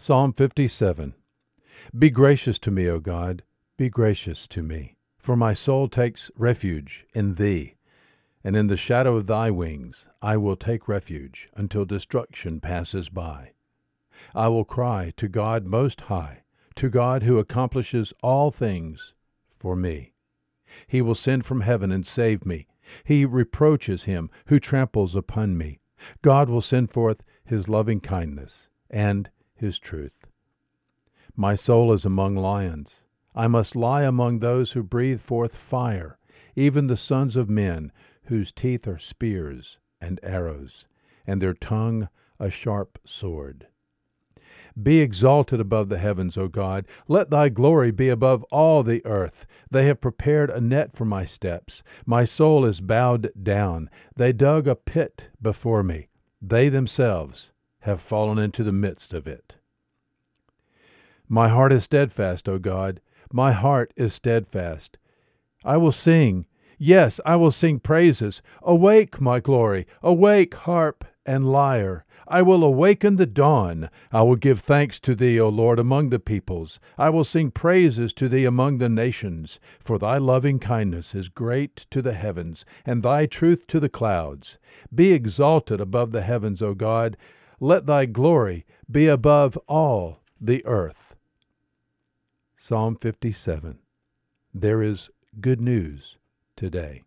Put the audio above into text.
Psalm 57 Be gracious to me, O God, be gracious to me, for my soul takes refuge in thee. And in the shadow of thy wings I will take refuge until destruction passes by. I will cry to God Most High, to God who accomplishes all things for me. He will send from heaven and save me. He reproaches him who tramples upon me. God will send forth his loving kindness and his truth. My soul is among lions. I must lie among those who breathe forth fire, even the sons of men, whose teeth are spears and arrows, and their tongue a sharp sword. Be exalted above the heavens, O God. Let thy glory be above all the earth. They have prepared a net for my steps. My soul is bowed down. They dug a pit before me. They themselves have fallen into the midst of it. My heart is steadfast, O God. My heart is steadfast. I will sing. Yes, I will sing praises. Awake, my glory. Awake, harp and lyre. I will awaken the dawn. I will give thanks to thee, O Lord, among the peoples. I will sing praises to thee among the nations. For thy loving kindness is great to the heavens, and thy truth to the clouds. Be exalted above the heavens, O God. Let thy glory be above all the earth. Psalm 57. There is good news today.